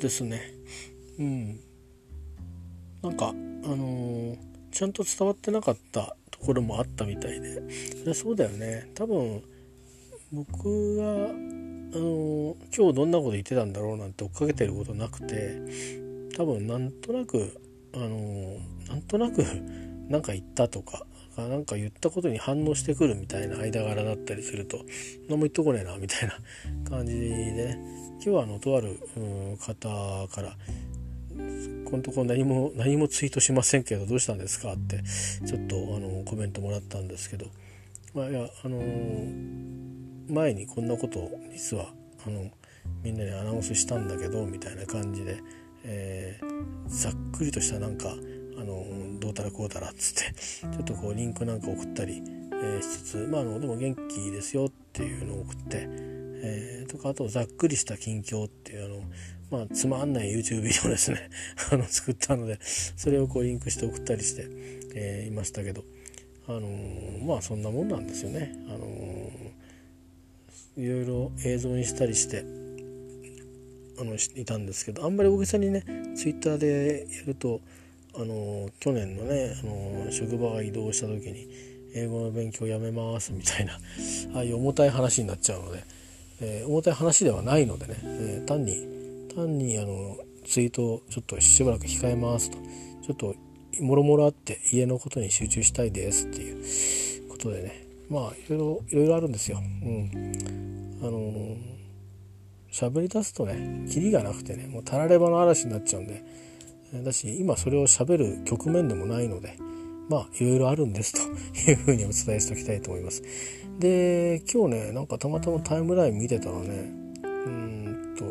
ですね。うん。なんかあのー、ちゃんと伝わってなかったところもあったみたいで。そりゃそうだよね。多分僕があの、今日どんなこと言ってたんだろうなんて追っかけてることなくて多分なんとなくあのー、なんとなく なんか言ったとかなんか言ったことに反応してくるみたいな間柄だったりすると何も言っとこねえなみたいな感じでね。今日はあのとある方からこのとこ何も何もツイートしませんけどどうしたんですかってちょっとあのコメントもらったんですけど、まあ、いやあの前にこんなことを実はあのみんなにアナウンスしたんだけどみたいな感じで、えー、ざっくりとしたなんかあのどうたらこうたらっつってちょっとこうリンクなんか送ったり、えー、しつつまああのでも元気ですよっていうのを送って、えー、とかあとざっくりした近況っていうあのまあつまんない YouTube ビデオですね あの作ったのでそれをこうリンクして送ったりして、えー、いましたけどあのー、まあそんなもんなんですよね。あのー、いろいろ映像にしたりしてあのいたんですけどあんまり大げさにね Twitter でやるとあの去年のねあの職場が移動した時に英語の勉強やめますみたいなああいう重たい話になっちゃうので、えー、重たい話ではないのでね、えー、単に単にあのツイートをちょっとしばらく控えますとちょっともろもろあって家のことに集中したいですっていうことでねまあいろいろいろいろあるんですよ。うん、あの喋り出すとねキリがなくてねもうたらればの嵐になっちゃうんでだし今それをしゃべる局面でもないのでまあいろいろあるんですというふうにお伝えしておきたいと思います。で今日ねなんかたまたまタイムライン見てたらねうんと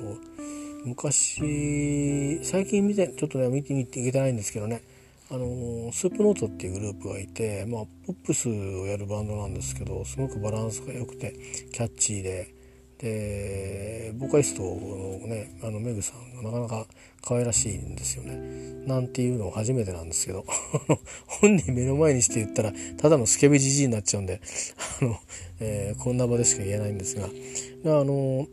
昔最近見てちょっとね見ていけてないんですけどねあのスープノートっていうグループがいてまあポップスをやるバンドなんですけどすごくバランスが良くてキャッチーででボーカリストのねあのメグさんがなかなか可愛らしいんですよね。なんていうのを初めてなんですけど 本人目の前にして言ったらただのスケベじじいになっちゃうんであの、えー、こんな場でしか言えないんですがあの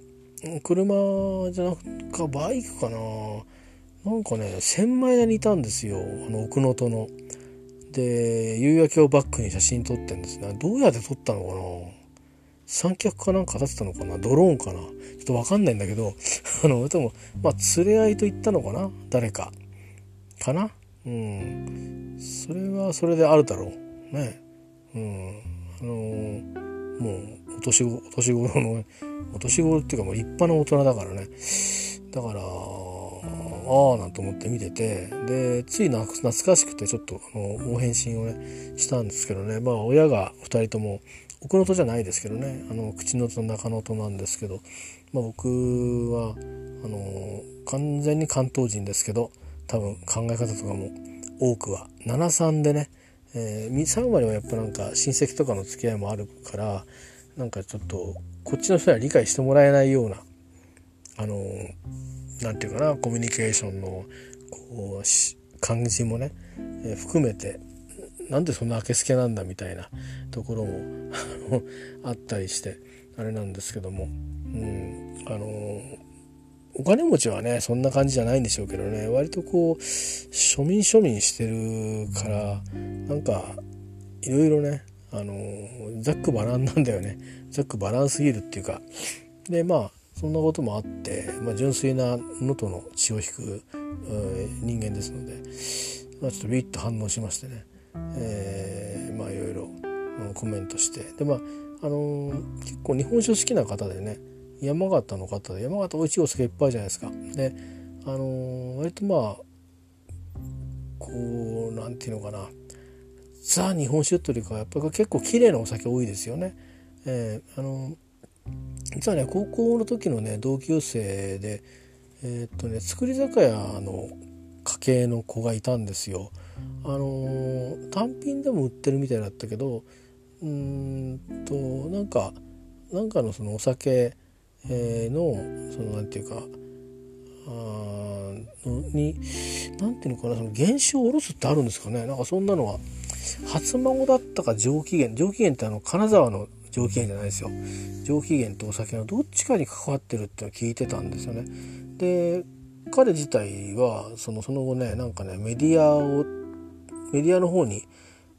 車じゃなくかバイクかななんかね千枚田にいたんですよあの奥能登の。で夕焼けをバックに写真撮ってんですねどうやって撮ったのかな三脚かなんか立てたのかなドローンかなちょっとわかんないんだけど、あの、でも、まあ、連れ合いと言ったのかな誰か。かなうん。それはそれであるだろう。ね。うん。あのー、もう、お年お年頃の、お年頃っていうかもう立派な大人だからね。だから、ああなんて思って見ててでつい懐かしくてちょっとあのお返信をねしたんですけどね。まあ親が2人とも奥能登じゃないですけどね。あの口のと中能登なんですけど、まあ、僕はあの完全に関東人ですけど多分考え方とかも多くは73でね、えー、3割はやっぱなんか親戚とかの付き合いもあるからなんかちょっとこっちの人には理解してもらえないようなあの何て言うかなコミュニケーションのこう感じもね、えー、含めてなんでそんなあけすけなんだみたいなところもあったりしてあれなんですけども、うん、あのお金持ちはねそんな感じじゃないんでしょうけどね割とこう庶民庶民してるからなんかいろいろねあのざっくばらんなんだよね。ざっくばらんすぎるっていうか。でまあそんなこともあって、まあ、純粋な能登の血を引く人間ですので、まあ、ちょっとビッと反応しましてね。えー、まあいろいろコメントして。でまああのー、結構日本酒好きな方でね山形の方で山形美味しいお酒いっぱいじゃないですか。であのー、割とまあこうなんていうのかなザ日本酒というかやっぱり結構綺麗なお酒多いですよね。えー、あの実はね高校の時のね同級生でえー、っとね造り酒屋の家系の子がいたんですよ。あのー、単品でも売ってるみたいだったけどうんとなんかなんかのそのお酒、え、のそのなんていうかあになんていうのかなその原酒を下ろすってあるんですかね。なんかそんなのは初孫だったか上機嫌上機嫌ってあの金沢の上機嫌じゃないですよ。上機嫌とお酒のどっちかに関わってるって聞いてたんですよね。で彼自体はそのその後ねなんかねメディアをメディアの方に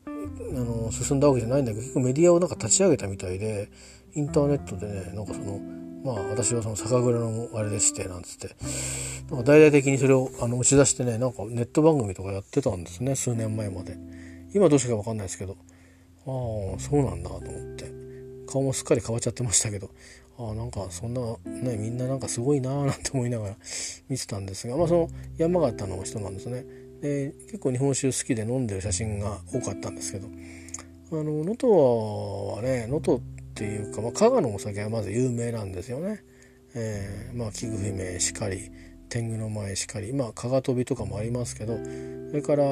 あの進んだわけじゃないんだけど結構メディアをなんか立ち上げたみたいでインターネットでねなんかそのまあ私はその酒蔵のあれでしてなんつって。なんか大々的にそれをあの打ち出してねなんかネット番組とかやってたんですね数年前まで。今どうしてか分かんないですけど。ああそうなんだと思って。顔もすっかり変わっちゃってましたけど。あなんかそんなねみんななんかすごいなーなんて思いながら 見てたんですが。まあその山形の人なんですね。で結構日本酒好きで飲んでる写真が多かったんですけど。あの能登はね能登っていうか、まあ、加賀のお酒はまず有名なんですよね。えー、まあ菊姫しかり天狗の前しかりまあ加賀飛びとかもありますけどそれから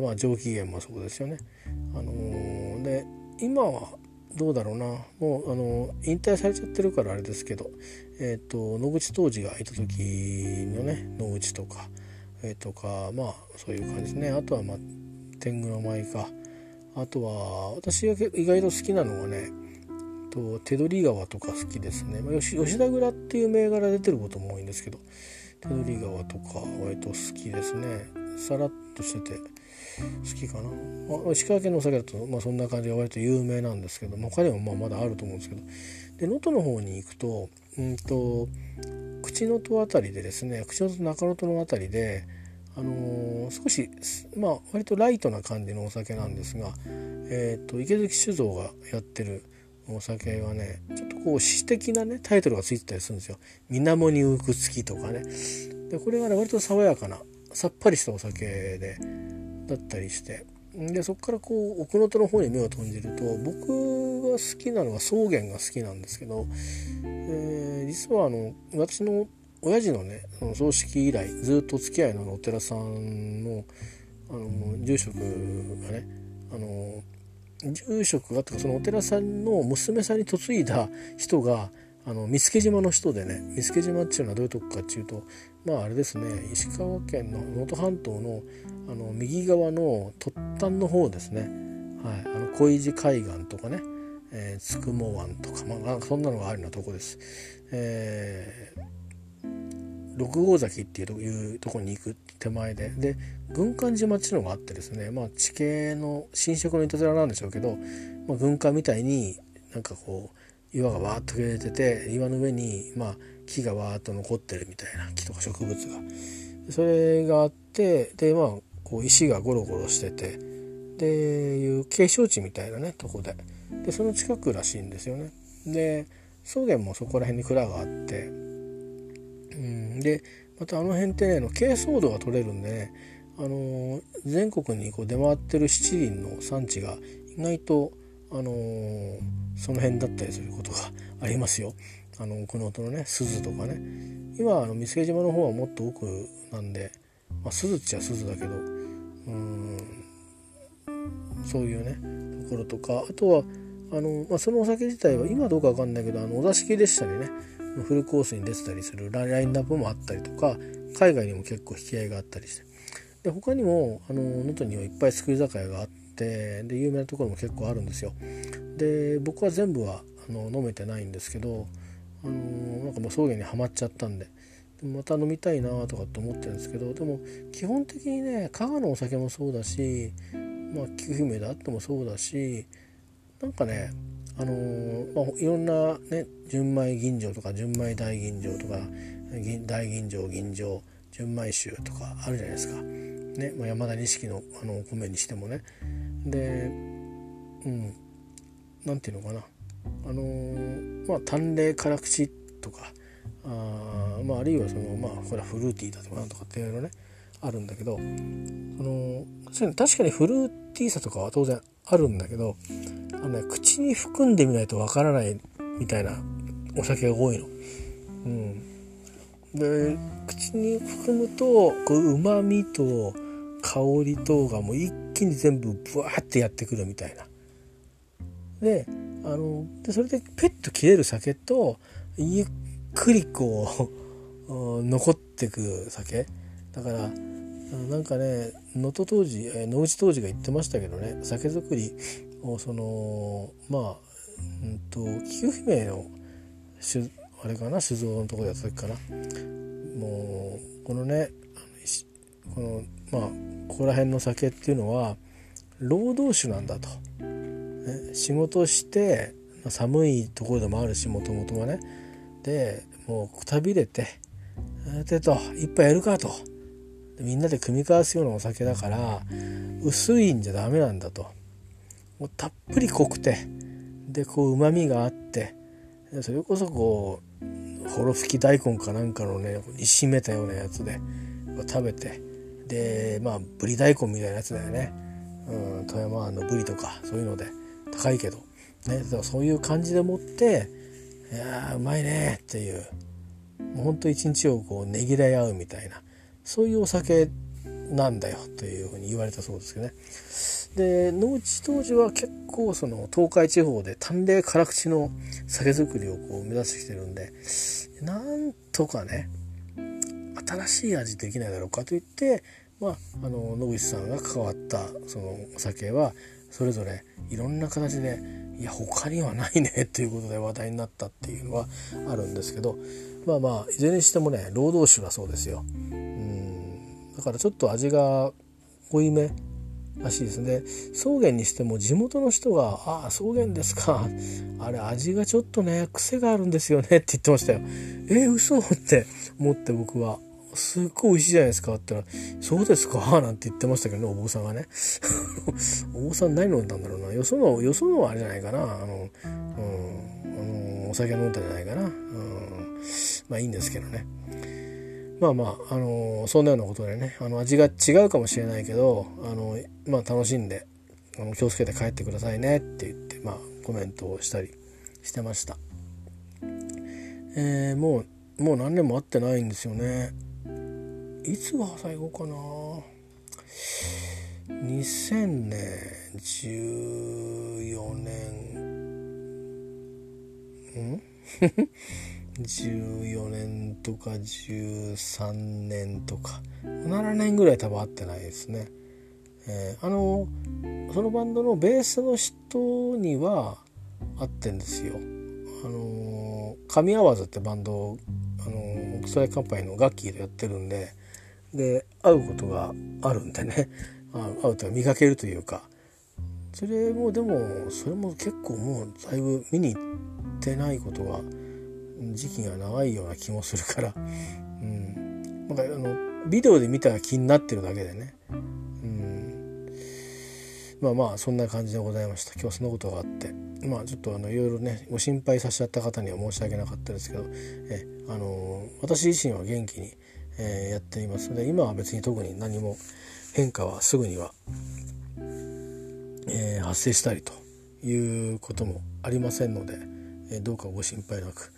まあ上機嫌もそうですよね。あのー、で今はどうだろうなもうあの引退されちゃってるからあれですけど、えーと、野口当時がいた時のね野口とか、えー、とかまあそういう感じですねあとはまあ天狗の舞かあとは私が意外と好きなのはねと手取川とか好きですね、まあ、吉吉田蔵っていう銘柄出てることも多いんですけど手取川とか割と好きですね。さらっとしてて好きかな、まあ、石川県のお酒だと、まあ、そんな感じで割と有名なんですけど、まあ、他にもまあまだあると思うんですけど。で能登の方に行くとうんと口の戸あたりでですね口の戸中野戸のあたりであのー、少しまあ割とライトな感じのお酒なんですが、えーと、池崎酒造がやってるお酒はねちょっとこう詩的なねタイトルがついてたりするんですよ「水面に浮く月」とかね。でこれがね割と爽やかなさっぱりしたお酒でだったりして。でそこからこう奥能登の方に目を飛んじると僕が好きなのは草原が好きなんですけど、えー、実はあの私の親父のねその葬式以来ずっと付き合いのお寺さんのあの住職がねあの住職がとかそのお寺さんの娘さんに嫁いだ人があの見附島の人でね見附島っていうのはどういうとこかっていうとまああれですね石川県の能登半島のあの右側の突端の方ですね、はい、あの小石海岸とかね、えー、つくも湾とか、まあ、そんなのがあるようなとこです。えー、六郷崎っていうというとこに行く手前でで軍艦島っていうのがあってですね、まあ、地形の侵食のいたずらなんでしょうけど、まあ、軍艦みたいになんかこう岩がわーっと切れてて岩の上にまあ木がわーっと残ってるみたいな木とか植物が。それがあってでまあこう石がゴロゴロしててでいう景勝地みたいなねとこで。でその近くらしいんですよね。で草原もそこら辺に蔵があってうん。でまたあの辺ってね珪藻土が取れるんでねあの全国にこう出回ってる七輪の産地が意外とあのー、その辺だったりすることがありますよ。あの奥能登のね鈴とかね。今あの三毛島の方はもっと奥なんで、まあ、鈴っちゃ鈴だけどうんそういうねところとかあとはあの、まあ、そのお酒自体は今どうか分かんないけどあのお座敷列車にね。フルコースに出てたりするラインナップもあったりとか海外にも結構引き合いがあったりして。で他にもあの能登にはいっぱい造り酒屋があってで有名なところも結構あるんですよ。で僕は全部はあの飲めてないんですけどあのなんかもう草原にはまっちゃったんでまた飲みたいなとかって思ってるんですけどでも基本的にね加賀のお酒もそうだしまあ菊姫であってもそうだしなんかねあのー、まあ、いろんなね純米吟醸とか純米大吟醸とか大吟醸吟醸純米酒とかあるじゃないですか、ねまあ、山田錦のあのお米にしてもね。でうん何て言うのかな。あのー、まあ淡麗辛口とかあ,、まあ、あるいはそのまあこれはフルーティーだとかなんとかっていうのねあるんだけどその確かにフルーティーさとかは当然あるんだけどあの、ね、口に含んでみないとわからないみたいなお酒が多いの。うん、で口に含むとこうまみと香りとがもう一気に全部ブワーってやってくるみたいな。であのでそれでペッと切れる酒とゆっくりこう 残ってく酒だからなんかね能登当時野内当時が言ってましたけどね酒造りそのまあうんと菊姫のあれかな酒造のとこでやった時かな。もうこのねこのまあここら辺の酒っていうのは労働種なんだと、ね、仕事して寒いところでもあるしもともとはね。でもうくたびれて「てと一杯やるか」と。みんなで組み交わすようなお酒だから薄いんじゃダメなんだと。もうたっぷり濃くてでこうまみがあってそれこそこうほろ吹き大根かなんかのね煮しめたようなやつで食べてでまあぶり大根みたいなやつだよね、うん、富山湾のぶりとかそういうので高いけど、ね、だからそういう感じでもっていやうまいねっていう。もうほんと一日をこうねぎらい合うみたいな。そういうお酒なんだよというふうに言われたそうですけどね。で野内当時は結構その東海地方で淡麗辛口の酒造りをこう目指してきてるんでなんとかね新しい味できないだろうかといって、まあ、あの野口さんが関わったそのお酒はそれぞれいろんな形でいや他にはないねということで話題になったっていうのはあるんですけどまあまあいずれにしてもね労働種はそうですよ。だからちょっと味が濃いめらしいですね。草原にしても地元の人が「ああ草原ですか。あれ味がちょっとね癖があるんですよね」って言ってましたよ。えー、嘘って思って僕はすっごい美味しいじゃないですかって言ったら「そうですか?」なんて言ってましたけどねお坊さんがね。お坊さん何飲んだんだろうな。よそのよそのあれじゃないかな。あの,、うん、あのお酒飲んだんじゃないかな、うん、まあいいんですけどね。まあまあ、あのそんなようなことでねあの味が違うかもしれないけどあの、まあ、楽しんであの気をつけて帰ってくださいねって言って、まあ、コメントをしたりしてました。えー、もうもう何年も会ってないんですよね。いつが最後かな？2000年14年ん？14年とか13年とか7年ぐらい多分会ってないですね。えー、あのそのバンドのベースの人には会ってんですよ。あの神アワーズってバンドあのクソライカンパイのガッキーでやってるんでで会うことがあるんでね 会うと見かけるというかそれもでもそれも結構もうだいぶ見に行ってないことが時期が長いような気もするから、うん、なんかあのビデオで見たら気になってるだけでね、うん、まあまあそんな感じでございました。今日はそんなことがあって。まあちょっとあのいろいろねご心配させちゃった方には申し訳なかったですけど。えあの私自身は元気に、えー、やっています。ので今は別に特に何も変化はすぐには、えー、発生したりということもありませんので、え、どうかご心配なく。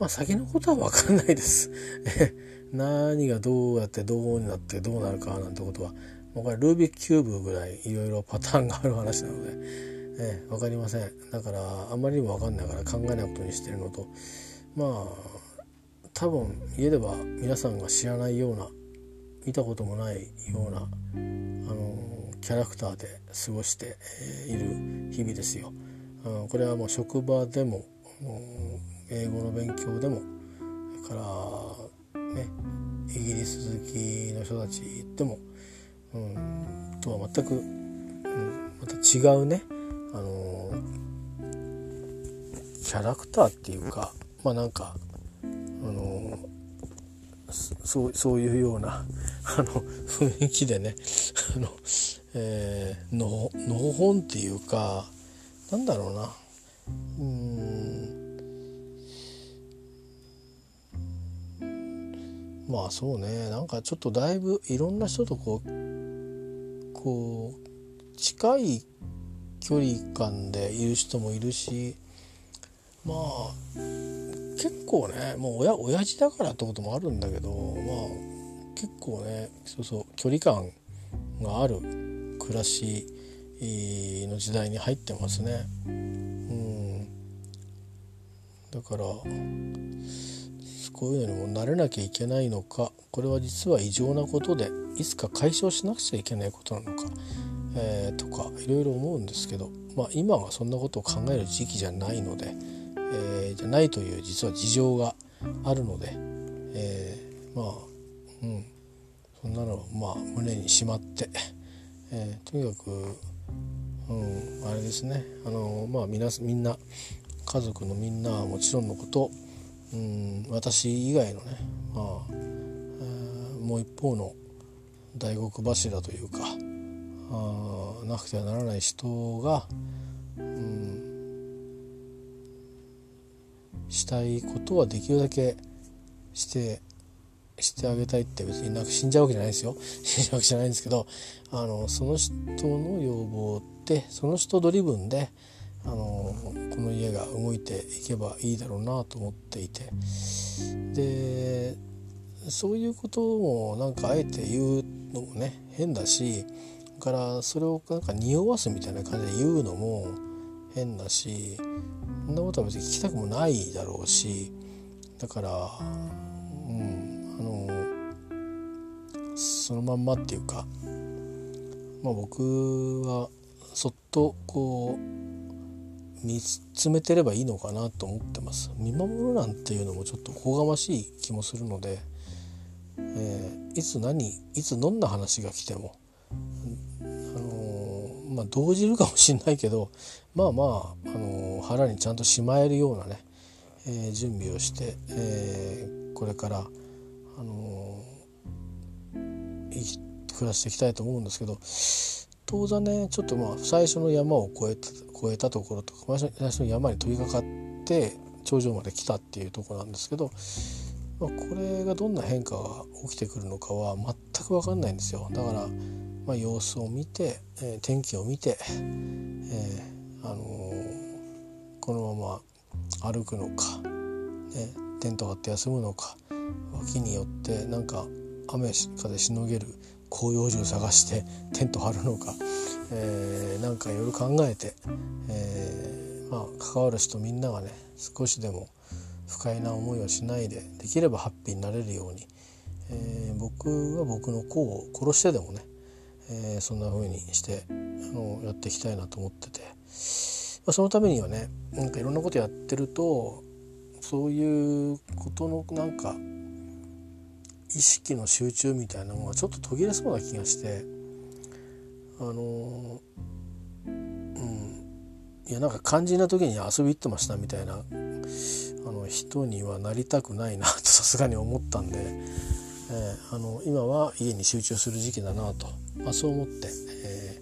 まあ先のことは分かんないです。何がどうやってどうになってどうなるかなんてことはもうこれルービックキューブぐらいいろいろパターンがある話なので、え分かりませんだからあまりにも分かんないから考えないことにしてるのとまあ多分家では皆さんが知らないような見たこともないようなあのキャラクターで過ごしている日々ですよ。これはもう職場でも英語の勉強でもそれからねイギリス好きの人たちでも、うん、とは全く、うん、また違うねあのキャラクターっていうかまあなんかあのそうそういうような あの雰囲気でねあの、えー、ののほほんっていうかなんだろうな。うんまあそうねなんかちょっとだいぶいろんな人とこうこう近い距離感でいる人もいるしまあ結構ねもう親親父だからってこともあるんだけどまあ結構ねそうそう距離感がある暮らしの時代に入ってますね。うん、だからこういうのにも慣れなきゃいけないのかこれは実は異常なことでいつか解消しなくちゃいけないことなのか、えー、とかいろいろ思うんですけど、まあ、今はそんなことを考える時期じゃないので、えー、じゃないという実は事情があるので、えー、まあうん、そんなのまあ胸にしまって、え、とにかく、うん、あれですね。あのまあみなみんな家族のみんなはもちろんのこと、うん、私以外のね、まあえー、もう一方の大黒柱というかあなくてはならない人が、うん、したいことはできるだけしてしてあげたいって別になんか死んじゃうわけじゃないですよ。死んじゃうわけじゃないんですけどあのその人の要望ってその人ドリブンであのこの家が動いていけばいいだろうなと思っていて。でそういうことをなんかあえて言うのもね変だしからそれをなんか匂わすみたいな感じで言うのも変だしそんなことは別に聞きたくもないだろうしだからうんあのそのまんまっていうかまあ僕はそっとこう見つめてればいいのかなと思ってます。見守るなんていうのもちょっとおこがましい気もするので、えー、いつ何いつどんな話が来てもあのまあ、動じるかもしれないけどまあまあ、あの腹にちゃんとしまえるようなね、えー、準備をして、えー、これから、あの暮らしていきたいと思うんですけど当然ねちょっとまあ最初の山を越えた越えたところとか最初の山に飛びかかって頂上まで来たっていうとこなんですけど、まあ、これがどんな変化が起きてくるのかは全く分かんないんですよ。だからまあ、様子を見て、えー、天気を見て、えー、あのー、このまま歩くのか、ね、テント張って休むのか脇によってなんか雨風しのげる広葉樹を探してテント張るのか、えー、なんかいろいろ考えて、えー、まあ、関わる人みんながね少しでも不快な思いをしないでできればハッピーになれるように、えー、僕は僕の子を殺してでもねえー、そんな風にしてあのやっていきたいなと思ってて、まあ、そのためにはねなんかいろんなことやってるとそういうことのなんか意識の集中みたいなのがちょっと途切れそうな気がして。あのうん。いやなんか肝心な時に遊び行ってましたみたいな。あの人にはなりたくないなとさすがに思ったんで、えー、あの今は家に集中する時期だなと。まあ、そう思って、え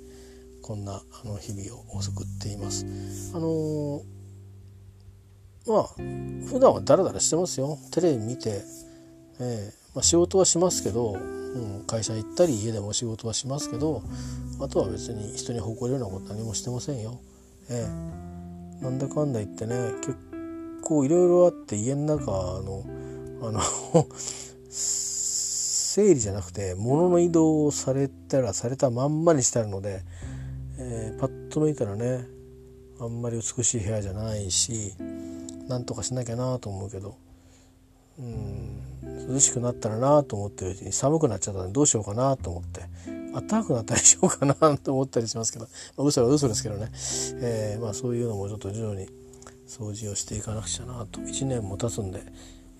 ー、こんなあの日々を送っています。あの、まあ普段はダラダラしてますよ。テレビ見て、えーまあ、仕事はしますけど、うん、会社行ったり家でも仕事はしますけどあとは別に人に誇れるようなこと何もしてませんよ。えー、なんだかんだ言ってね結構いろいろあって家の中のあの 整理じゃなくて物の移動をされたらされたまんまにしてあるので、えー、パッと見たらねあんまり美しい部屋じゃないしなんとかしなきゃなと思うけどうん。涼しくなったらなと思ってるうちに寒くなっちゃったんでどうしようかなと思って。暖かくなったりしようかなと思ったりしますけど、まあ、嘘は嘘ですけどね、えー、まあ、そういうのもちょっと徐々に掃除をしていかなくちゃなと。1年も経つんで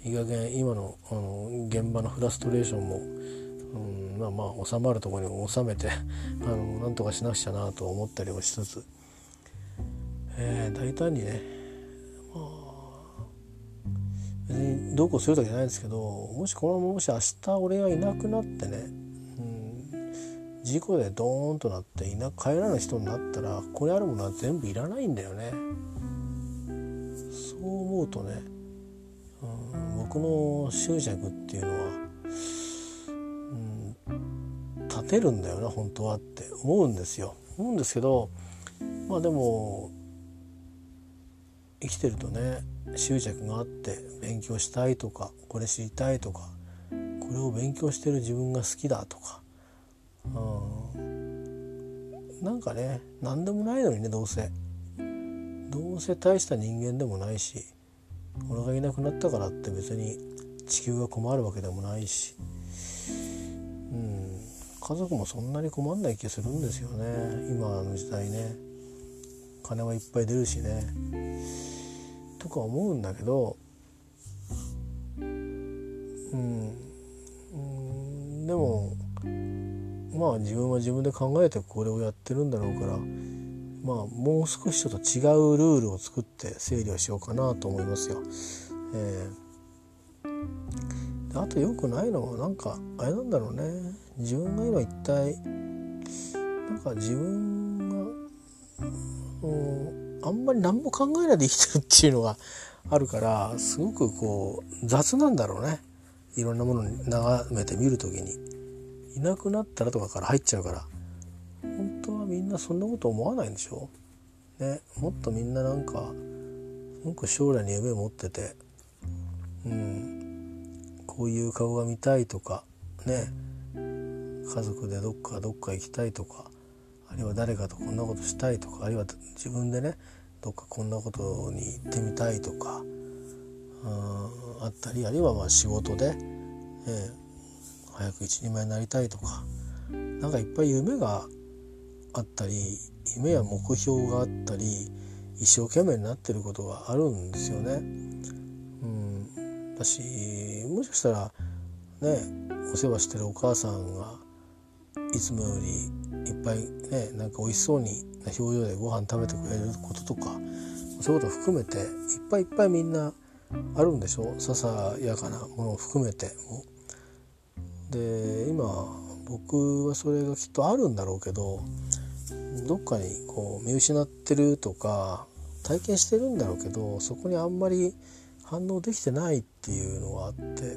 いい加減今のあの現場のフラストレーションも、うん、まあまあ収まるところに収めて あのなんとかしなくちゃなと思ったりもしつつ、えー、大胆にね別にどうこうするわけじゃないんですけどもしこのままもし明日俺がいなくなってね、うん、事故でドーンとなっていな帰らない人になったらここにあるものは全部いらないんだよね。そう思うとねうん僕の執着っていうのは、うん、立てるんだよな本当はって思うんですよ思うんですけどまあでも生きてるとね執着があって勉強したいとかこれ知りたいとかこれを勉強してる自分が好きだとか、うん、なんかね何でもないのにねどうせ。どうせ大した人間でもないし俺がいなくなったからって別に地球が困るわけでもないし、うん、家族もそんなに困んない気がするんですよね今の時代ね。金はいっぱい出るしねとか思うんだけどうんでもまあ自分は自分で考えてこれをやってるんだろうからまあもう少しちょっと違うルールを作って整理をしようかなと思いますよ。えー、あと良くないのはなんかあれなんだろうね自分が今一体なんか自分が、あんまり何も考えないで生きてるっていうのがあるからすごくこう雑なんだろうね。いろんなものに眺めてみる時に。いなくなったらとかから入っちゃうから。本当はみんなそんなこと思わないんでしょ？ね。もっとみんななんかなんか将来に夢を持ってて。うん。こういう顔が見たいとか。ね。家族でどっかどっか行きたいとか。あるいは誰かとこんなことしたいとかあるいは自分でねどっかこんなことに行ってみたいとかあったりあるいはま仕事で、えー、早く一人前になりたいとか何かいっぱい夢があったり夢や目標があったり一生懸命になってることがあるんですよね。うん、だしもしかしたらねお世話してるお母さんがいつもよりいっぱいねなんか美味しそうにな表情でご飯食べてくれることとかそういうこと含めていっぱいいっぱいみんなあるんでしょ？ささやかなものを含めても。で今僕はそれがきっとあるんだろうけどどっかにこう見失ってるとか体験してるんだろうけどそこにあんまり反応できてないっていうのがあって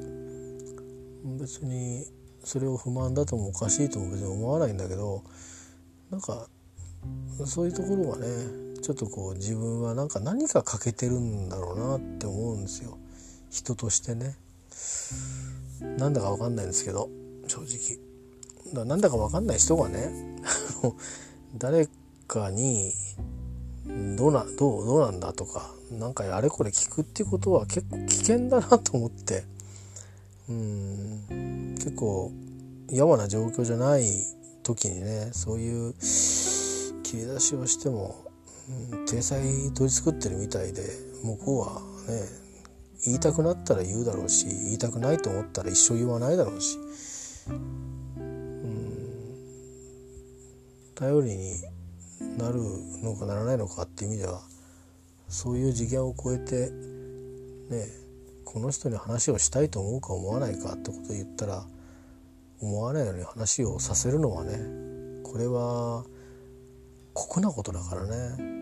別にそれを不満だともおかしいとも別に思わないんだけどなんかそういうところがねちょっとこう自分はなんか何か欠けてるんだろうなって思うんですよ。人としてね。なんだか分かんないんですけど正直。だなんだか分かんない人がね 誰かにどうなどうどうなんだとか何かあれこれ聞くっていうことは結構危険だなと思って。うん。結構やわな状況じゃない時にねそういう切り出しをしても、うん、体裁取り作ってるみたいで向こうはね言いたくなったら言うだろうし言いたくないと思ったら一生言わないだろうし、うん、頼りになるのかならないのかっていう意味ではそういう次元を超えてねこの人に話をしたいと思うか思わないかってことを言ったら思わないように話をさせるのはねこれは酷なことだからね。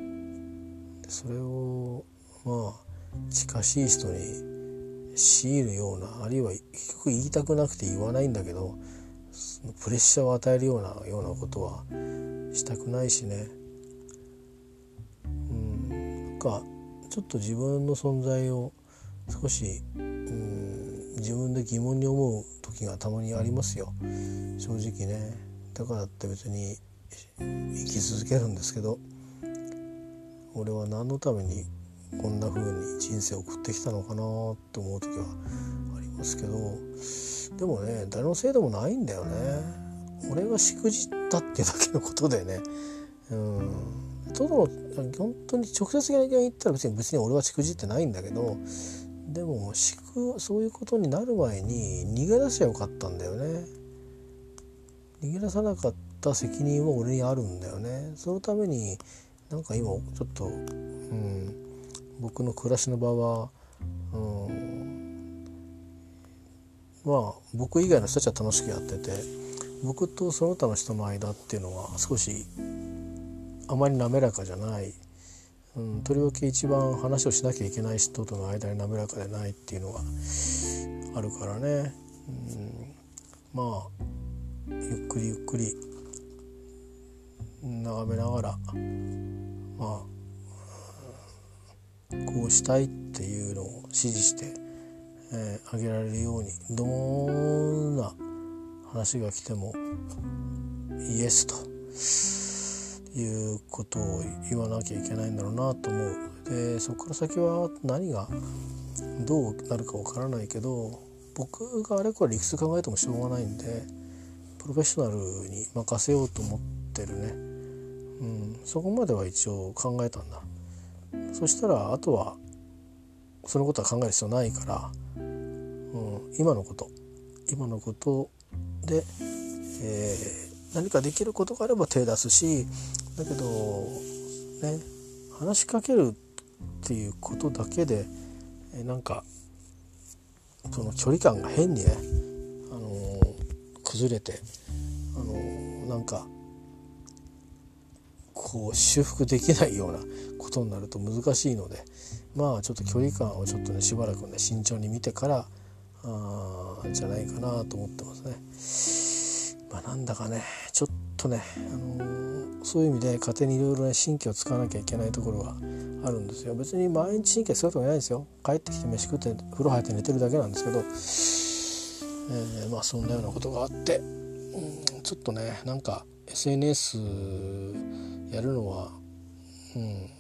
それをまあ近しい人に強いるようなあるいは結局言いたくなくて言わないんだけどプレッシャーを与えるようなようなことはしたくないしね。うん。なんかちょっと自分の存在を少しうん自分で疑問に思う時がたまにありますよ。正直ね。だからって別に生き続けるんですけど俺は何のためにこんな風に人生を送ってきたのかなと思う時はありますけどでもね誰のせいでもないんだよね。俺がしくじったっていうだけのことでね。うん。ただの本当に直接的に言ったら別に別に俺はしくじってないんだけどでもしくそういうことになる前に逃げ出しゃよかったんだよね。逃げ出さなかった責任は俺にあるんだよね。そのためになんか今ちょっと、うん、僕の暮らしの場は、うん、まあ僕以外の人たちは楽しくやってて僕とその他の人の間っていうのは少しあまり滑らかじゃない。うん、とりわけ一番話をしなきゃいけない人との間に滑らかでないっていうのがあるからね、うん、まあゆっくりゆっくり眺めながらまあこうしたいっていうのを指示して、えー、あげられるようにどんな話が来てもイエスと。いうことを言わなきゃいけないんだろうなと思うでそこから先は何がどうなるかわからないけど僕があれこれ理屈考えてもしょうがないんでプロフェッショナルに任せようと思ってるね、うん、そこまでは一応考えたんだ。そしたらあとはそのことは考える必要ないから、うん、今のこと。今のことで、えー、何かできることがあれば手出すしだけどね話しかけるっていうことだけで、え、なんかその距離感が変にね、あのー、崩れて、あのー、なんかこう修復できないようなことになると難しいのでまあちょっと距離感をちょっとねしばらくね慎重に見てからあじゃないかなと思ってますね。なんだかねちょっとね、あのー、そういう意味で家庭にいろいろね神経を使わなきゃいけないところがあるんですよ。別に毎日神経使うとかないんですよ。帰ってきて飯食って風呂入って寝てるだけなんですけど、えー、まあそんなようなことがあって、うん、ちょっとねなんか SNS やるのはうん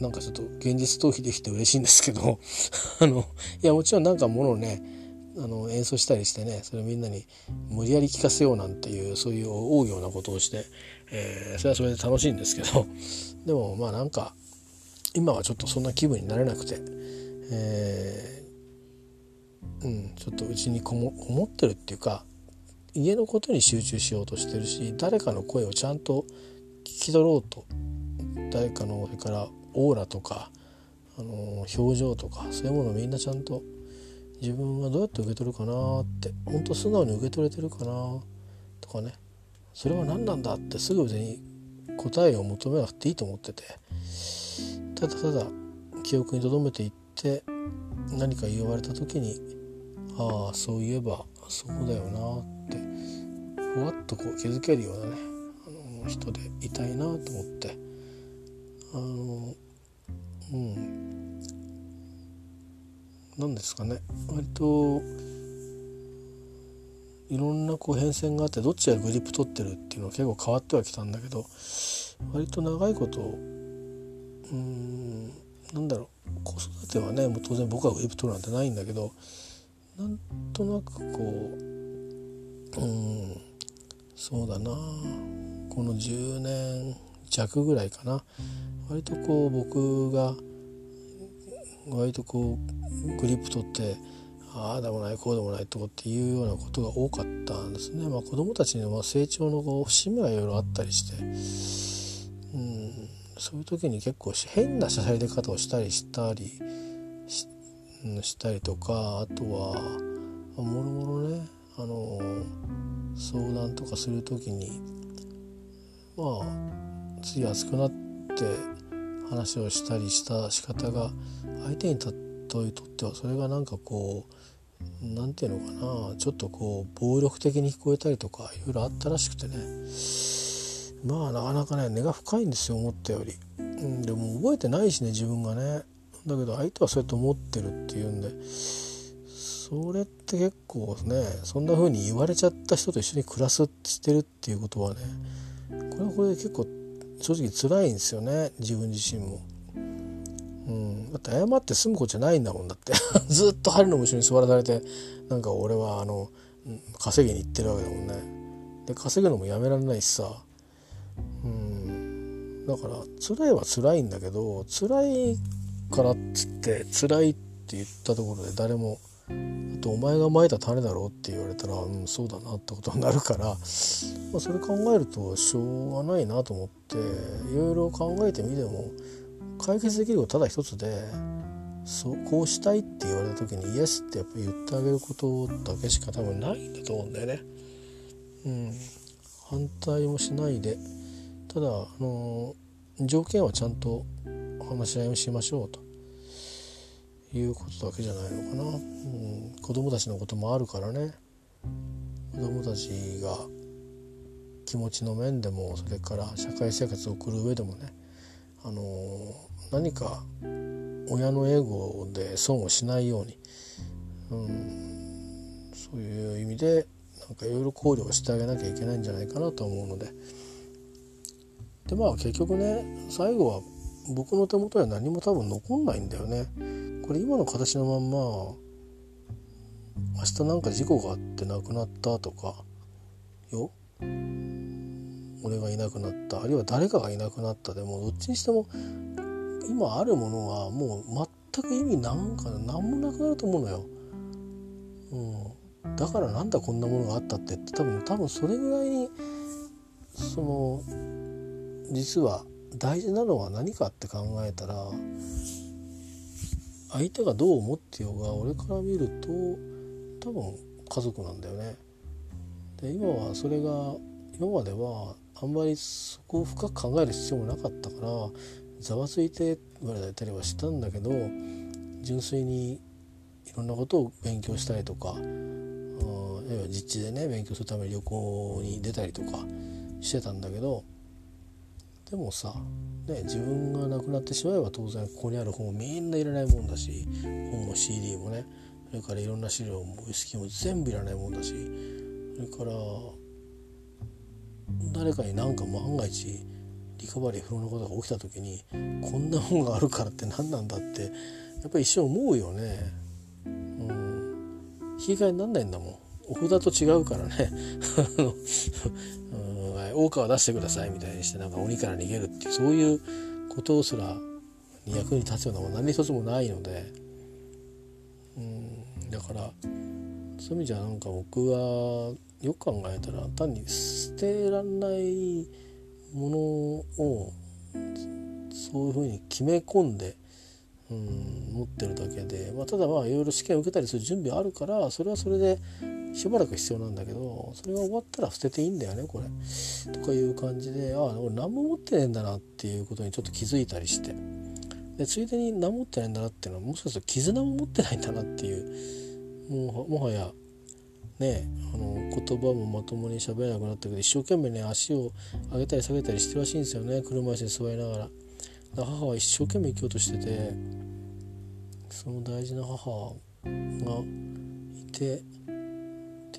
なんかちょっと現実逃避できて嬉しいんですけど。あのいやもちろんなんかものをねあの演奏したりしてねそれをみんなに無理やり聴かせようなんていうそういう大行なことをして、えー、それはそれで楽しいんですけど でもまあなんか今はちょっとそんな気分になれなくて、えー、うん、ちょっとうちにこもこもってるっていうか家のことに集中しようとしてるし誰かの声をちゃんと聞き取ろうと誰かのそれからオーラとか、あの表情とかそういうものをみんなちゃんと自分はどうやって受け取るかなって本当素直に受け取れてるかなとかね。それは何なんだってすぐ別に答えを求めなくていいと思ってて。ただただ記憶に留めていって何か言われた時にああそういえばそうだよなってふわっとこう気づけるようなねあの人でいたいなと思って。あのうん。何ですかね。割といろんなこう変遷があってどっちがグリップ取ってるっていうのは結構変わってはきたんだけど割と長いことうんなんだろう。子育てはねもう当然僕はグリップ取るなんてないんだけどなんとなくこううんそうだな。この10年弱ぐらいかな。割とこう僕が割とこうグリップ取ってああでもないこうでもないとかっていうようなことが多かったんですね。まあ、子どもたちに成長のこう節目がいろいろあったりして、うん、そういう時に結構変なしゃさり出方をしたりしたりししたりとかあとはもろもろねあの相談とかする時にまあつい熱くなって話をしたりした仕方が相手にとってはそれがなんかこう何て言うのかなちょっとこう暴力的に聞こえたりとかいろいろあったらしくてね。まあなかなかね根が深いんですよ思ったより、うん、でも覚えてないしね自分がね。だけど相手はそうやって思ってるっていうんで。それって結構ねそんな風に言われちゃった人と一緒に暮らすしてるっていうことはねこれはこれで結構正直辛いんですよね自分自身も。うん、だって謝って済むことじゃないんだもんだって。ずっと針の虫に座らされてなんか俺はあの稼ぎに行ってるわけだもんね。で稼ぐのもやめられないしさ。うん。だから辛いは辛いんだけど辛いからっつって辛いって言ったところで誰もあとお前がまいた種だろって言われたらうんそうだなってことになるから、まあ、それ考えるとしょうがないなと思っていろいろ考えてみても解決できることただ一つでそうこうしたいって言われた時にイエスってやっぱ言ってあげることだけしか多分ないんだと思うんだよね。うん、反対もしないで。ただあの条件はちゃんと話し合いをしましょうと。いうことだけじゃないのかな、うん、子供たちのこともあるからね。子供たちが気持ちの面でもそれから社会生活を送る上でもね、あの何か親のエゴで損をしないように、うん、そういう意味でなんかいろいろ考慮をしてあげなきゃいけないんじゃないかなと思うので。でまあ結局ね最後は僕の手元には何も多分残んないんだよね。これ今の形のまんま明日なんか事故があって亡くなったとかよ。俺がいなくなった。あるいは誰かがいなくなった。でもどっちにしても今あるものはもう全く意味なんか何もなくなると思うのよ。うん、だからなんだこんなものがあったって多分多分それぐらいにその実は大事なのは何かって考えたら相手がどう思ってようが俺から見ると多分家族なんだよね。で今はそれが今まではあんまりそこを深く考える必要もなかったからざわついて言われたりはしたんだけど純粋にいろんなことを勉強したりとか要は実地でね勉強するために旅行に出たりとかしてたんだけどでもさ、ね、自分が亡くなってしまえば当然ここにある本みんないらないもんだし本も CD もねそれからいろんな資料もウイスキーも全部いらないもんだしそれから誰かになんか万が一リカバリー不能なことが起きた時にこんな本があるからって何なんだってやっぱり一瞬思うよね。うん、引き換えになんないんだもん。お札と違うからね 大川出してくださいみたいにしてなんか鬼から逃げるっていうそういうことすら役に立つようなもの何一つもないので。うん。だからそういう意味じゃなんか僕はよく考えたら単に捨てらんないものをそういうふうに決め込んでうん持ってるだけで、まあ、ただまあいろいろ試験を受けたりする準備あるからそれはそれでしばらく必要なんだけどそれが終わったら捨てていいんだよねこれ。とかいう感じでああ俺何も持ってねえんだなっていうことにちょっと気づいたりしてでついでに何も持ってないんだなっていうのはもしかすると絆も持ってないんだなっていうもうもはやねあの言葉もまともに喋れなくなったけど一生懸命ね足を上げたり下げたりしてるらしいんですよね車椅子に座りながら。母は一生懸命生きようとしててその大事な母がいて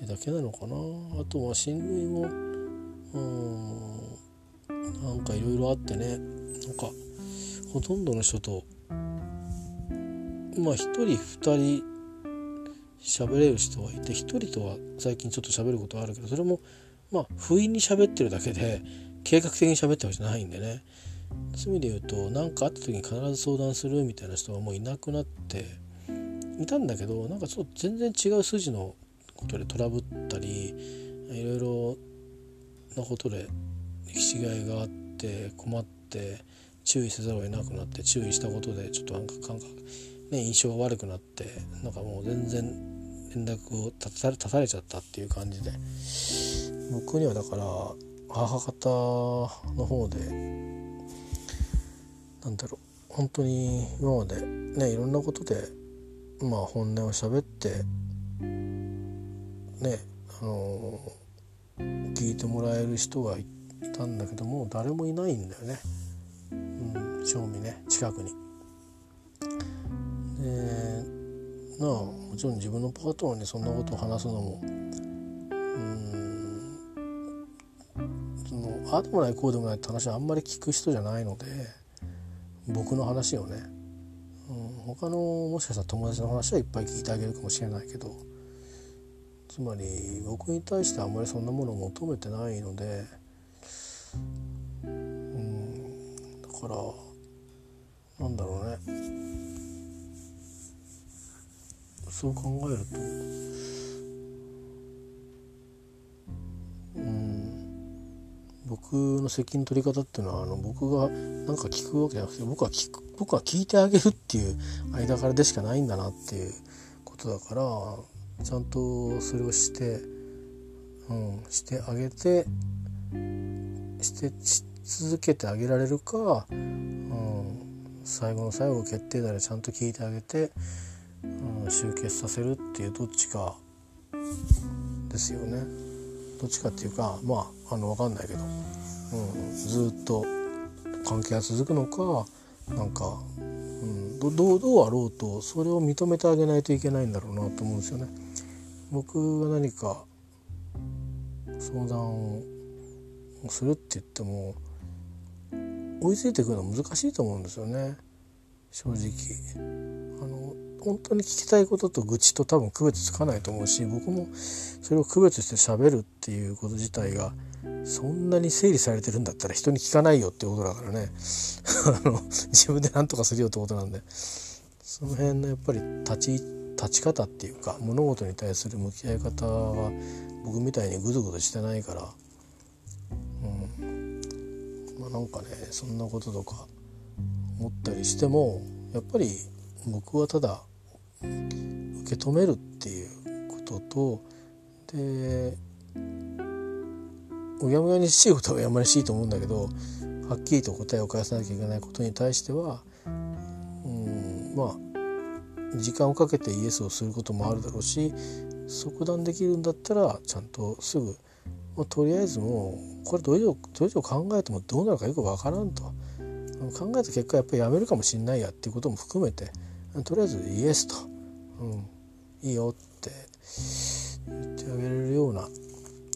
ってだけなのかな。あとは親類もうんなんかいろいろあってね。なんかほとんどの人とまあ1人2人喋れる人はいて1人とは最近ちょっと喋ることあるけどそれもまあ不意に喋ってるだけで計画的に喋ってるわけじゃないんでね。そういう意味で言うと何かあった時に必ず相談するみたいな人はもういなくなっていたんだけどなんかちょっと全然違う筋のことでトラブったりいろいろなことで歴史違いがあって困って注意せざるを得なくなって注意したことでちょっとなんか感覚、ね、印象が悪くなってなんかもう全然連絡を立た立たれちゃったっていう感じで。僕にはだから母方の方でなんだろう本当に今までねいろんなことでまあ本音を喋ってねあの聞いてもらえる人がいたんだけども誰もいないんだよね、うん、正味ね近くに。でなあもちろん自分のパートナーにそんなことを話すのもうんそのああでもないこうでもないって話はあんまり聞く人じゃないので僕の話をね、うん、他のもしかしたら友達の話はいっぱい聞いてあげるかもしれないけどつまり僕に対してあんまりそんなものを求めてないのでうんだからなんだろうね。そう考えるとうん僕の責任取り方っていうのはあの僕が何か聞くわけじゃなくて僕は聞く僕は聞いてあげるっていう間柄でしかないんだなっていうことだからちゃんとそれをして、うん、してあげてしてし続けてあげられるか、うん、最後の最後決定打でちゃんと聞いてあげて、うん、集結させるっていうどっちかですよね。どっちかっていうかまあの分かんないけど、うん、ずっと関係が続くのかなんか、うん、どどうあろうとそれを認めてあげないといけないんだろうなと思うんですよね。僕が何か相談をするって言っても追いついていくのは難しいと思うんですよね。正直。あの本当に聞きたいことと愚痴と多分区別つかないと思うし僕もそれを区別して喋るっていうこと自体がそんなに整理されてるんだったら人に聞かないよってことだからね。あの自分で何とかするよってことなんで。その辺のやっぱり立ち立ち方っていうか物事に対する向き合い方は僕みたいにグズグズしてないから、うん。まあ、なんかねそんなこととか思ったりしてもやっぱり僕はただ受け止めるっていうこととでうやむやにしいことはうやむやにしいと思うんだけどはっきりと答えを返さなきゃいけないことに対してはうんまあ時間をかけてイエスをすることもあるだろうし即断できるんだったらちゃんとすぐ、まあ、とりあえずもうこれどれ以上どれ以上考えてもどうなるかよくわからんと。考えた結果やっぱりやめるかもしんないやっていうことも含めてとりあえずイエスと、うん、いいよって言ってあげれるような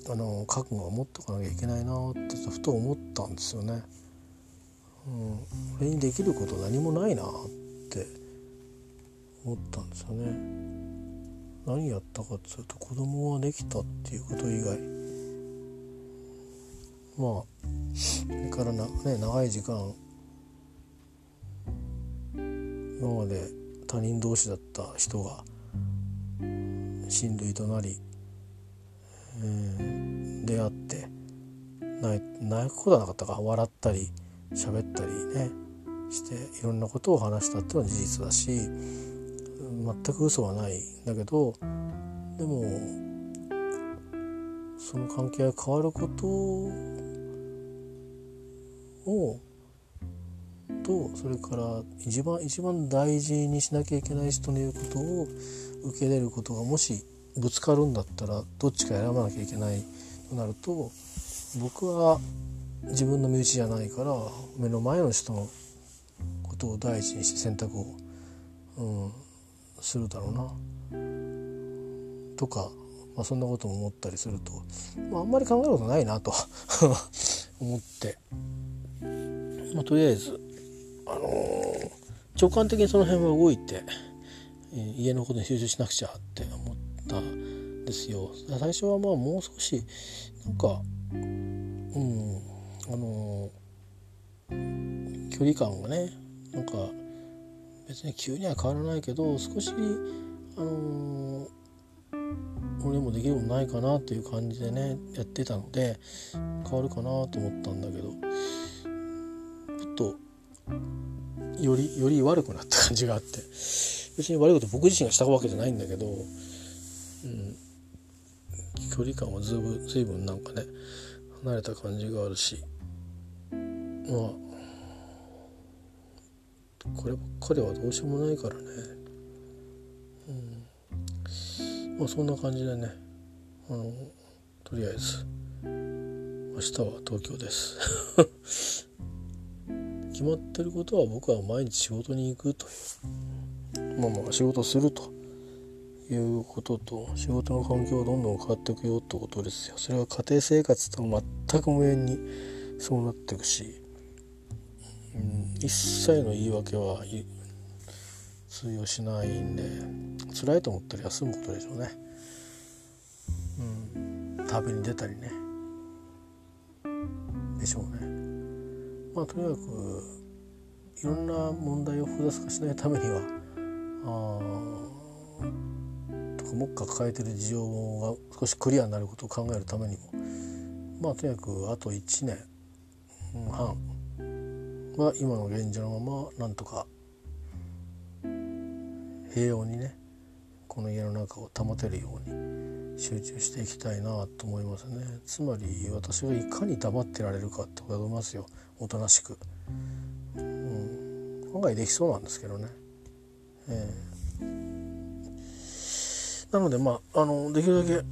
あの覚悟を持っておかなきゃいけないなってふと思ったんですよね。うん、俺にできること何もないなって。思ったんですよね。何やったかっていうと子供ができたっていうこと以外まあそれからな、ね、長い時間今まで他人同士だった人が親類となり、えー、出会って泣くことはなかったか笑ったり喋ったりねしていろんなことを話したっていうのは事実だし全く嘘はないんだけどでもその関係が変わることをとそれから一番一番大事にしなきゃいけない人の言うことを受け入れることがもしぶつかるんだったらどっちか選ばなきゃいけないとなると僕は自分の身内じゃないから目の前の人のことを第一にして選択を、うん、するだろうなとか、まあ、そんなことも思ったりすると、まあ、あんまり考えることないなと 思って、まあ、とりあえず、あのー、直感的にその辺は動いて、えー、家のことに集中しなくちゃって思ったんですよ。最初はまあもう少しなんかうんあのー、距離感がねなんか別に急には変わらないけど少しあのー、俺もできることないかなっていう感じでねやってたので変わるかなと思ったんだけどちょっとよりより悪くなった感じがあって別に悪いこと僕自身がしたわけじゃないんだけど、うん、距離感はずいぶん随分なんかね離れた感じがあるしまあこればっかりはどうしようもないからね、うん、まあそんな感じでねあのとりあえず明日は東京です。決まってることは僕は毎日仕事に行くという。まあまあ仕事するということと仕事の環境はどんどん変わっていくよってことですよ。それは家庭生活と全く無縁にそうなっていくし、うん、一切の言い訳は通用しないんで辛いと思ったら休むことでしょうね、うん、旅に出たりね。でしょうね。まあとにかくいろんな問題を複雑化しないためにはあとか目下抱えてる事情が少しクリアになることを考えるためにもまあとにかくあと1年半。は今の現状のままなんとか平穏にねこの家の中を保てるように集中していきたいなと思いますね。つまり私がいかに黙ってられるかってことだと思いますよ。おとなしく、うん、案外できそうなんですけどね、えーなのでまああのできるだけ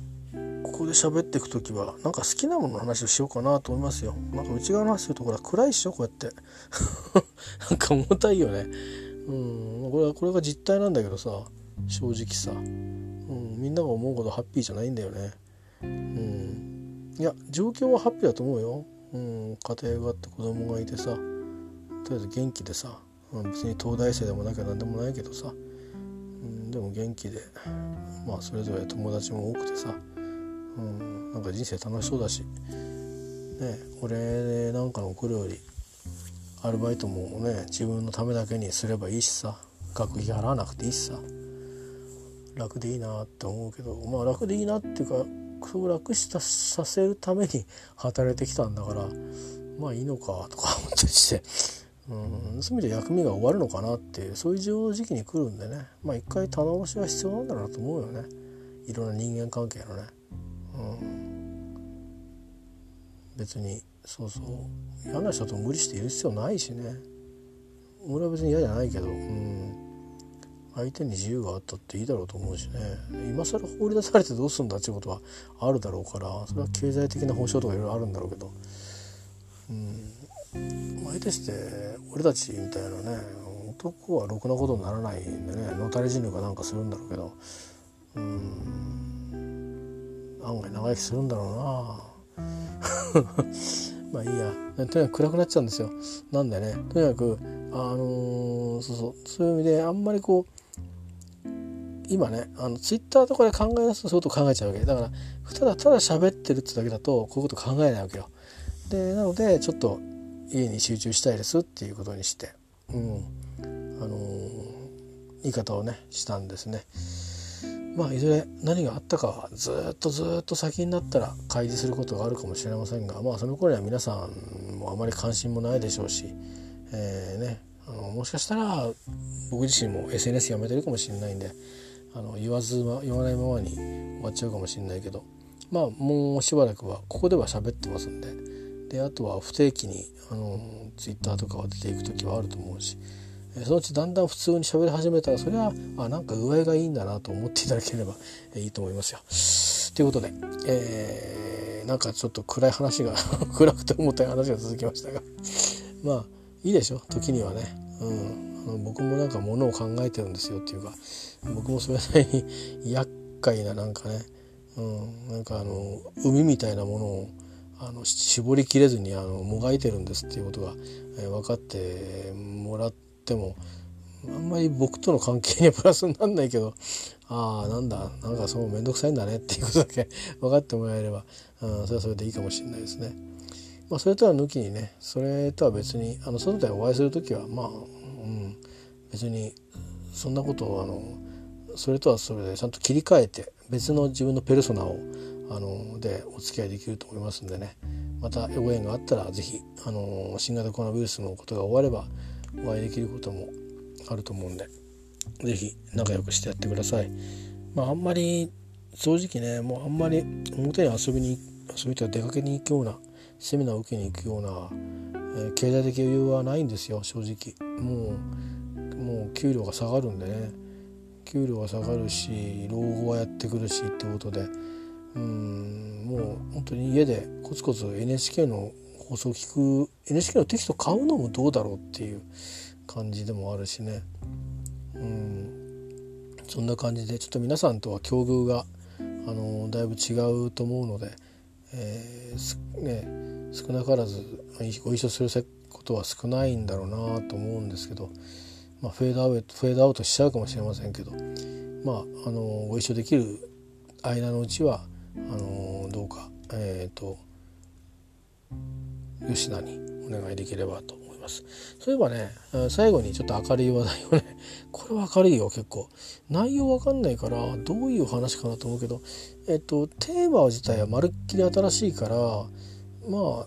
ここで喋っていく時はなんか好きなものの話をしようかなと思いますよ。なんか内側の話するところは暗いっしょこうやって。なんか重たいよね。うん。これはこれが実態なんだけどさ正直さ、うん、みんなが思うほどハッピーじゃないんだよね。うん。いや状況はハッピーだと思うよ、うん、家庭があって子供がいてさとりあえず元気でさ別に東大生でもなきゃ何でもないけどさ。でも元気でまあそれぞれ友達も多くてさ、うん、なんか人生楽しそうだし、ね、俺なんかの来るよりアルバイトもね自分のためだけにすればいいしさ学費払わなくていいしさ楽でいいなって思うけどまあ楽でいいなっていうかそう楽したさせるために働いてきたんだからまあいいのかとか思ったりしてうんそういう意味で薬味が終わるのかなっていうそういう時期に来るんでねまあ一回棚卸しは必要なんだなと思うよねいろんな人間関係のね。うん。別にそうそう。嫌な人と無理している必要ないしね。俺は別に嫌じゃないけど、うん、相手に自由があったっていいだろうと思うしね。今更放り出されてどうすんだっていうことはあるだろうからそれは経済的な保障とかいろいろあるんだろうけど、うん、相手して俺たちみたいなね男はろくなことにならないんでねのたれ死ぬかなんかするんだろうけど。うん。案外長生きするんだろうな。まあいいや。とにかく暗くなっちゃうんですよ。なんでね。とにかくあのー、そうそう。そういう意味であんまりこう今ねあのツイッターとかで考え出すとそういうこと考えちゃうわけ。だからただただ喋ってるってだけだとこういうこと考えないわけよ。でなのでちょっと家に集中したいです。っていうことにして。うん。あのー、言い方をねしたんですね。まあいずれ何があったかはずっとずっと先になったら開示することがあるかもしれませんがまあその頃には皆さんもあまり関心もないでしょうし、えー、ね、あのもしかしたら僕自身も SNS やめてるかもしれないんであの言わず言わないままに終わっちゃうかもしれないけどまあもうしばらくはここでは喋ってますんでであとは不定期にあの Twitter とかは出ていく時はあると思うし。そのうちだんだん普通に喋り始めたらそれはあなんか具合がいいんだなと思っていただければいいと思いますよ。ということで、えー、なんかちょっと暗い話が 暗くて重たい話が続きましたが。まあいいでしょ時にはね。うん、僕もなんかものを考えてるんですよっていうか僕もそれなりに厄介ななんかね、うん、なんかあの海みたいなものをあの絞りきれずにあのもがいてるんですっていうことが、えー、分かってもらってってもあんまり僕との関係にはプラスになんないけどああなんだなんかそう面倒くさいんだねっていうことだけ 分かってもらえれば、うん、それはそれでいいかもしれないですね。まあ、それとは抜きにねそれとは別にあの外でお会いする時はまあ、うん、別にそんなことをあのそれとはそれでちゃんと切り替えて別の自分のペルソナをあのでお付き合いできると思いますんでねまたご縁があったら是非あの新型コロナウイルスのことが終わればお会いできることもあると思うんで是非仲良くしてやってください。まああんまり正直ねもうあんまり表に遊びに遊びとか出かけに行くようなセミナーを受けに行くような、えー、経済的余裕はないんですよ正直。もうもう給料が下がるんでね。給料が下がるし老後はやってくるしってことで。うんもう本当に家でコツコツ NHK の放送を聞く NHK のテキストを買うのもどうだろうっていう感じでもあるしね。うん。そんな感じでちょっと皆さんとは境遇があのだいぶ違うと思うので、えー、ね、少なからずご一緒することは少ないんだろうなと思うんですけど、まあ、フェードアウトフェードアウトしちゃうかもしれませんけど、まあ、あのご一緒できる間のうちはあのどうか、えーと吉田にお願いできればと思います。そういえばね最後にちょっと明るい話題をね これは明るいよ結構。内容わかんないからどういう話かなと思うけどえっとテーマ自体はまるっきり新しいからまあ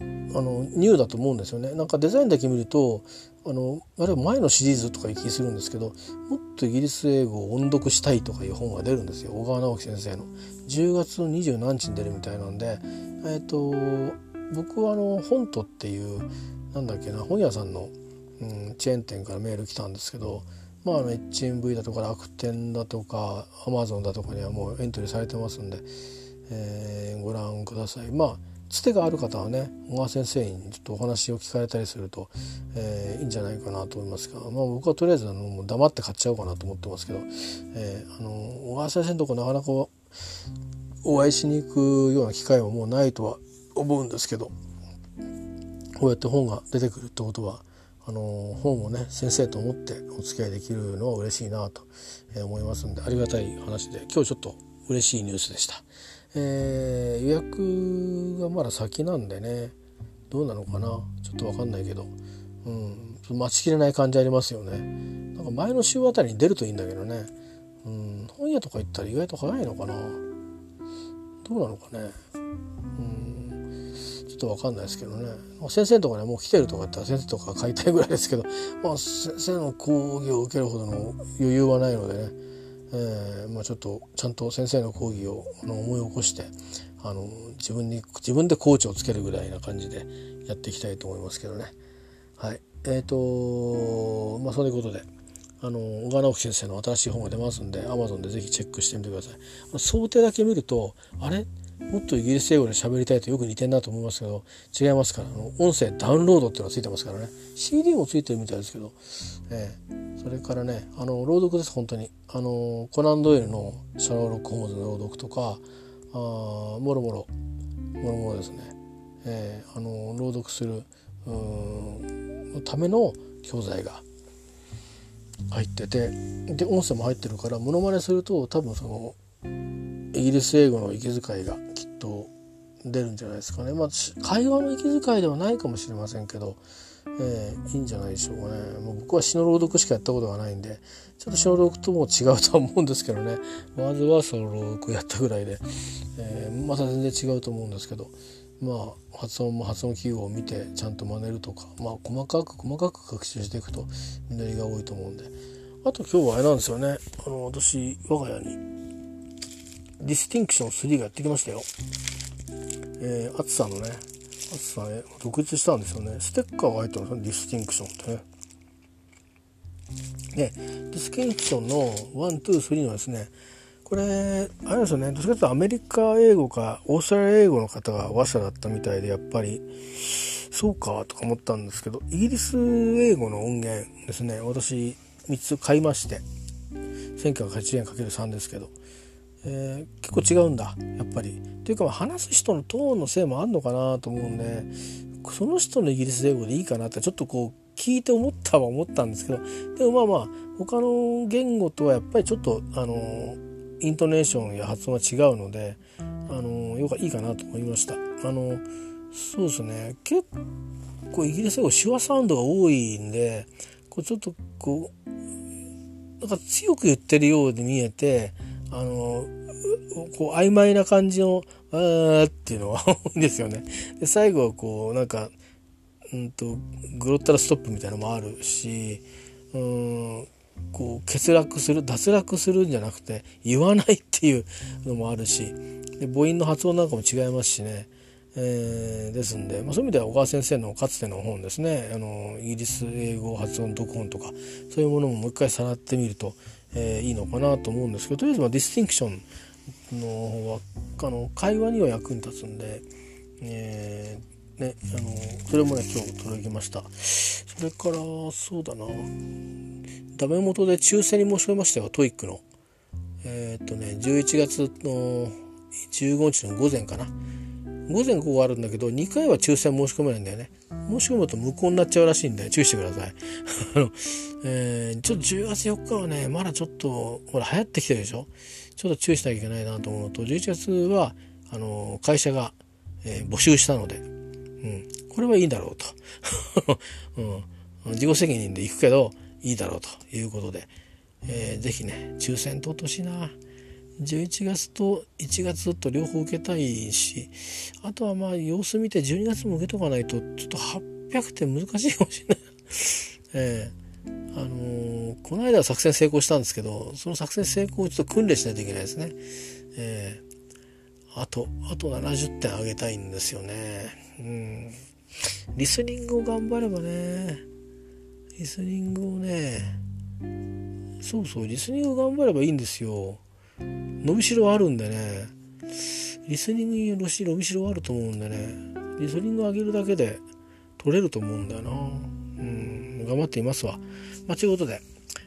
あのニューだと思うんですよね。なんかデザインだけ見るとあのあれは前のシリーズとかいう気するんですけどもっとイギリス英語を音読したいとかいう本が出るんですよ。小川直樹先生の。10月の20何日に出るみたいなんでえっ、と僕はあの本とっていうなんだっけな本屋さんの、うん、チェーン店からメール来たんですけどまあ HMV だとか楽天だとかアマゾンだとかにはもうエントリーされてますんで、えー、ご覧ください。まあつてがある方はね小川先生にちょっとお話を聞かれたりすると、えー、いいんじゃないかなと思いますが、まあ、僕はとりあえずあのもう黙って買っちゃおうかなと思ってますけど、えー、あの小川先生のとこなかなかお会いしに行くような機会はもうないとは思うんですけどこうやって本が出てくるってことはあの本をね先生と思ってお付き合いできるのは嬉しいなと思いますんでありがたい話で今日ちょっと嬉しいニュースでした。えー、予約がまだ先なんでねどうなのかなちょっと分かんないけど、うん、待ちきれない感じありますよね。なんか前の週あたりに出るといいんだけどね、うん、本屋とか行ったら意外と早いのかな。どうなのかね。うんちょっと分かんないですけどね先生とかねもう来てるとか言ったら先生とか買いたいぐらいですけど、まあ、先生の講義を受けるほどの余裕はないのでね、えーまあ、ちょっとちゃんと先生の講義を思い起こしてあの自分に自分でコーチをつけるぐらいな感じでやっていきたいと思いますけどね。はい、えっ、ー、とまあそういうことであの小川直樹先生の新しい本が出ますんで Amazon で是非チェックしてみてください。想定だけ見るとあれ？もっとイギリス英語で喋りたいとよく似てんなと思いますけど違いますからあの音声ダウンロードっていうのがついてますからね。CD もついてるみたいですけど、えー、それからねあの朗読です本当に。あのコナン・ドイルの「シャーロック・ホームズ」の朗読とかあもろもろ。もろもろですね、えー、あの朗読するのための教材が入っててで音声も入ってるからモノマネすると多分そのイギリス英語の息遣いがきっと出るんじゃないですかね。まあ、会話の息遣いではないかもしれませんけど、えー、いいんじゃないでしょうかね。もう僕は詩の朗読しかやったことがないんで、ちょっと詩の朗読とも違うとは思うんですけどね。まずはその朗読やったぐらいで、えー、また全然違うと思うんですけど、まあ発音も発音記号を見てちゃんと真似るとか、まあ細かく細かく学習していくと実りが多いと思うんで。あと今日はあれなんですよね。あの、私、我が家に Distinction 3がやってきましたよ。えー、厚さのね、厚さね、独立したんですよね。ステッカーが入ってますね、 Distinction ってね。で、ディスティンクションの1、2、3のですね、これ、あれですよね、どっちかというとアメリカ英語かオーストラリア英語の方が話者だったみたいで、やっぱり、そうかとか思ったんですけど、イギリス英語の音源ですね、私3つ買いまして、1980円 ×3 ですけど、えー、結構違うんだやっぱり。というか話す人のトーンのせいもあんのかなと思うんでその人のイギリス英語でいいかなってちょっとこう聞いて思ったは思ったんですけどでもまあまあ他の言語とはやっぱりちょっとあのイントネーションや発音が違うのであのよかいいかなと思いました。あのそうですね結構イギリス英語手話サウンドが多いんでこうちょっとこうなんか強く言ってるように見えてあのこう曖昧な感じの「あー」っていうのは多いんですよね。で最後はこうなんかうんとグロッタラストップみたいなのもあるしうんこう欠落する脱落するんじゃなくて言わないっていうのもあるしで母音の発音なんかも違いますしね、えー、ですんで、まあ、そういう意味では小川先生のかつての本ですねあのイギリス英語発音読本とかそういうものももう一回さらってみるとえー、いいのかなと思うんですけどとりあえずまディスティンクションの方はあの会話には役に立つんで、えー、ね、あのそれもね今日届きました。それからそうだな。ダメ元で抽選に申し込みましたよ TOEIC の。えー、っとね11月の15日の午前かな。午前午後あるんだけど2回は抽選申し込めないんだよね。申し込むと無効になっちゃうらしいんで注意してください。あの、えー、ちょっと10月4日はねまだちょっとほら流行ってきてるでしょ？ちょっと注意しなきゃいけないなと思うと11月はあの会社が、えー、募集したので、うん、これはいいだろうと、うん、自己責任で行くけどいいだろうということで、えー、ぜひね抽選通ってほしいな。11月と1月と両方受けたいしあとはまあ様子見て12月も受けとかないとちょっと800点難しいかもしれない。ええ。ー、あのー、この間は作戦成功したんですけどその作戦成功をちょっと訓練しないといけないですね。ええ。ー、あとあと70点上げたいんですよね。うん。リスニングを頑張ればねリスニングをねそうそうリスニングを頑張ればいいんですよ。伸びしろあるんでね。リスニングに伸びしろあると思うんでね。リスニング上げるだけで取れると思うんだよな。うん頑張っていますわ。まあということで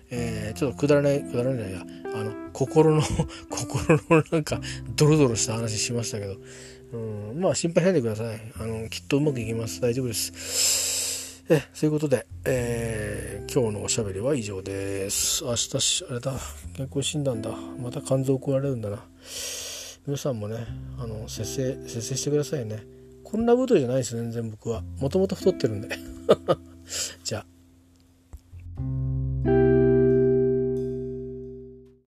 えー、ちょっとくだらないくだらないや。あの心の 心のなんかドロドロした話しましたけど、うん、まあ心配しないでください。あのきっとうまくいきます。大丈夫です。えそういうことで、えー、今日のおしゃべりは以上です。明日あれだ。健康診断だ。また肝臓怒られるんだな。皆さんもねあの節制節制してくださいね。こんなことじゃないです全然僕は。もともと太ってるんで。じゃあ。